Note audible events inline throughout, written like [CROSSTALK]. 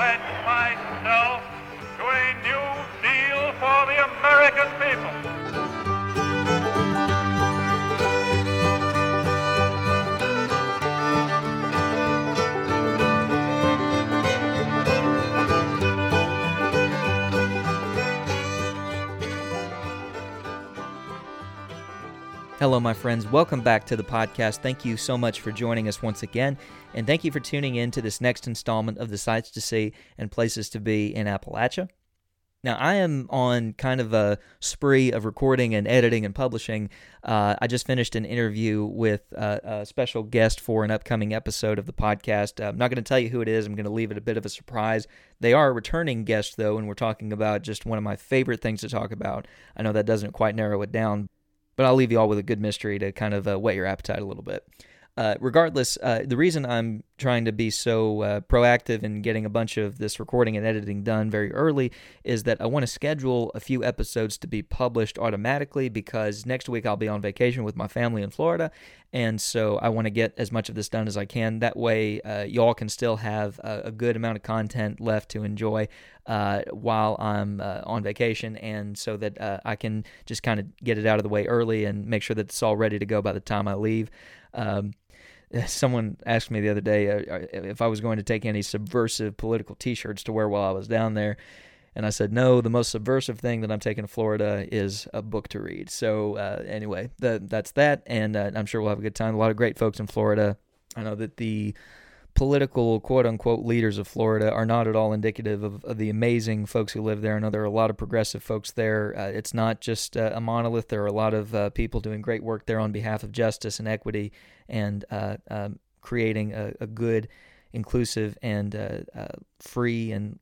pledge myself to a new deal for the American people. Hello, my friends. Welcome back to the podcast. Thank you so much for joining us once again. And thank you for tuning in to this next installment of the Sights to See and Places to Be in Appalachia. Now, I am on kind of a spree of recording and editing and publishing. Uh, I just finished an interview with uh, a special guest for an upcoming episode of the podcast. I'm not going to tell you who it is. I'm going to leave it a bit of a surprise. They are a returning guest, though, and we're talking about just one of my favorite things to talk about. I know that doesn't quite narrow it down, but I'll leave you all with a good mystery to kind of uh, whet your appetite a little bit. Uh, regardless, uh, the reason I'm trying to be so uh, proactive in getting a bunch of this recording and editing done very early is that I want to schedule a few episodes to be published automatically because next week I'll be on vacation with my family in Florida. And so I want to get as much of this done as I can. That way, uh, y'all can still have a, a, good amount of content left to enjoy uh, while I'm on vacation, and so that I can just kind of get it out of the way early and make sure that it's all ready to go by the time I leave. Um, [LAUGHS] someone asked me the other day uh, uh, if I was going to take any subversive political T-shirts to wear while I was down there, and I said no. The most subversive thing that I'm taking to Florida is a book to read. So uh, anyway, the, that's that, and uh, I'm sure we'll have a good time. A lot of great folks in Florida. I know that the political quote unquote leaders of Florida are not at all indicative of, of, the amazing folks who live there. I know there are a lot of progressive folks there. Uh, it's not just uh, a monolith, there are a lot of uh, people doing great work there on behalf of justice and equity and uh, um, creating a, a, good, inclusive, and uh, uh, free and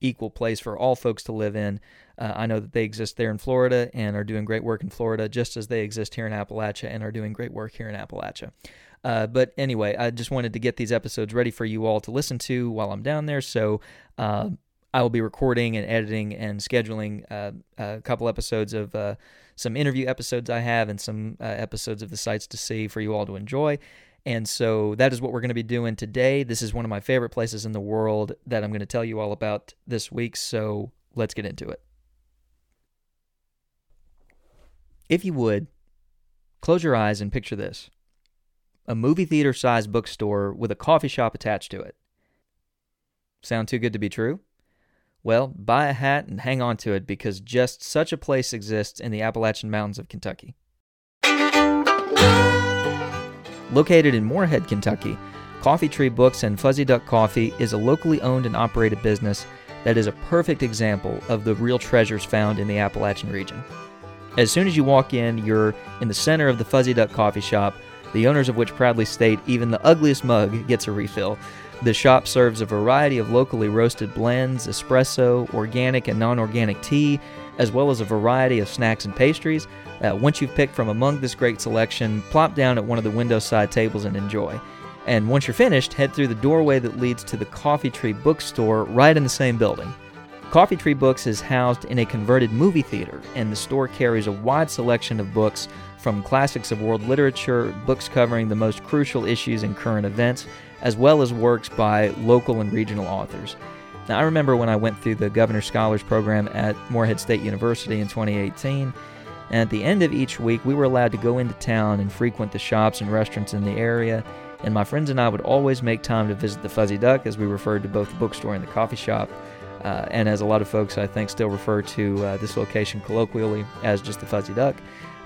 equal place for all folks to live in. I know that they exist there in Florida and are doing great work in Florida, just as they exist here in Appalachia and are doing great work here in Appalachia. Uh, but anyway, I just wanted to get these episodes ready for you all to listen to while I'm down there. So uh, I will be recording and editing and scheduling uh, a couple episodes of uh, some interview episodes I have and some uh, episodes of the sights to see for you all to enjoy. And so that is what we're going to be doing today. This is one of my favorite places in the world that I'm going to tell you all about this week. So let's get into it. If you would, close your eyes and picture this a movie theater sized bookstore with a coffee shop attached to it. Sound too good to be true? Well, buy a hat and hang on to it because just such a place exists in the Appalachian Mountains of Kentucky. Located in Morehead, Kentucky, Coffee Tree Books and Fuzzy Duck Coffee is a locally owned and operated business that is a perfect example of the real treasures found in the Appalachian region. As soon as you walk in, you're in the center of the Fuzzy Duck Coffee Shop the owners of which proudly state even the ugliest mug gets a refill. The shop serves a variety of locally roasted blends, espresso, organic and non organic tea, as well as a variety of snacks and pastries. Uh, once you've picked from among this great selection, plop down at one of the window side tables and enjoy. And once you're finished, head through the doorway that leads to the Coffee Tree Bookstore right in the same building. Coffee Tree Books is housed in a converted movie theater, and the store carries a wide selection of books from classics of world literature, books covering the most crucial issues and current events, as well as works by local and regional authors. Now, I remember when I went through the Governor Scholars Program at Morehead State University in 2018, and at the end of each week, we were allowed to go into town and frequent the shops and restaurants in the area. And my friends and I would always make time to visit the Fuzzy Duck, as we referred to both the bookstore and the coffee shop. Uh, and as a lot of folks, I think, still refer to uh, this location colloquially as just the Fuzzy Duck.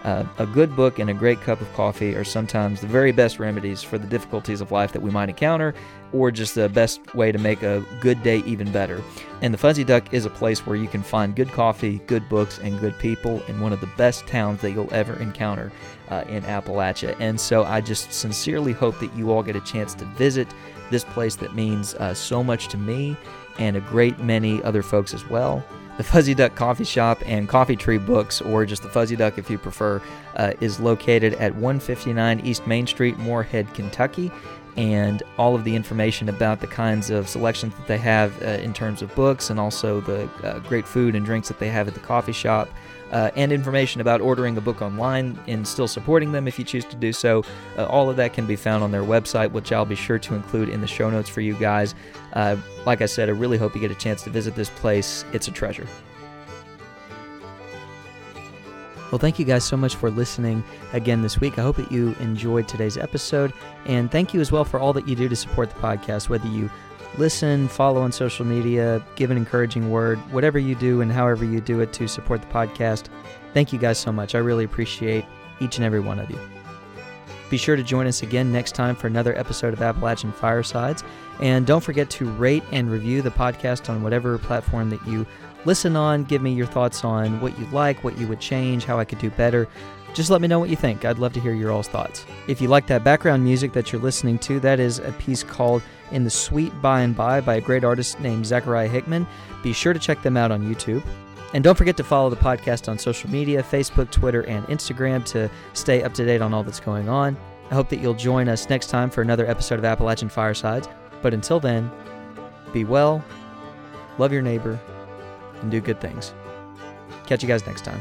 Uh, a good book and a great cup of coffee are sometimes the very best remedies for the difficulties of life that we might encounter, or just the best way to make a good day even better. And the Fuzzy Duck is a place where you can find good coffee, good books, and good people in one of the best towns that you'll ever encounter uh, in Appalachia. And so I just sincerely hope that you all get a chance to visit this place that means uh, so much to me and a great many other folks as well. The Fuzzy Duck Coffee Shop and Coffee Tree Books, or just the Fuzzy Duck if you prefer, uh, is located at 159 East Main Street, Morehead, Kentucky. And all of the information about the kinds of selections that they have uh, in terms of books and also the uh, great food and drinks that they have at the coffee shop uh, and information about ordering a book online and still supporting them if you choose to do so. Uh, all of that can be found on their website, which I'll be sure to include in the show notes for you guys. Uh, like I said, I really hope you get a chance to visit this place. It's a treasure. Well, thank you guys so much for listening again this week. I hope that you enjoyed today's episode. And thank you as well for all that you do to support the podcast, whether you listen, follow on social media, give an encouraging word, whatever you do and however you do it to support the podcast. Thank you guys so much. I really appreciate each and every one of you. Be sure to join us again next time for another episode of Appalachian Firesides. And don't forget to rate and review the podcast on whatever platform that you listen on. Give me your thoughts on what you like, what you would change, how I could do better. Just let me know what you think. I'd love to hear your all's thoughts. If you like that background music that you're listening to, that is a piece called In the Sweet By and By by a great artist named Zachariah Hickman. Be sure to check them out on YouTube. And don't forget to follow the podcast on social media Facebook, Twitter, and Instagram to stay up to date on all that's going on. I hope that you'll join us next time for another episode of Appalachian Firesides. But until then, be well, love your neighbor, and do good things. Catch you guys next time.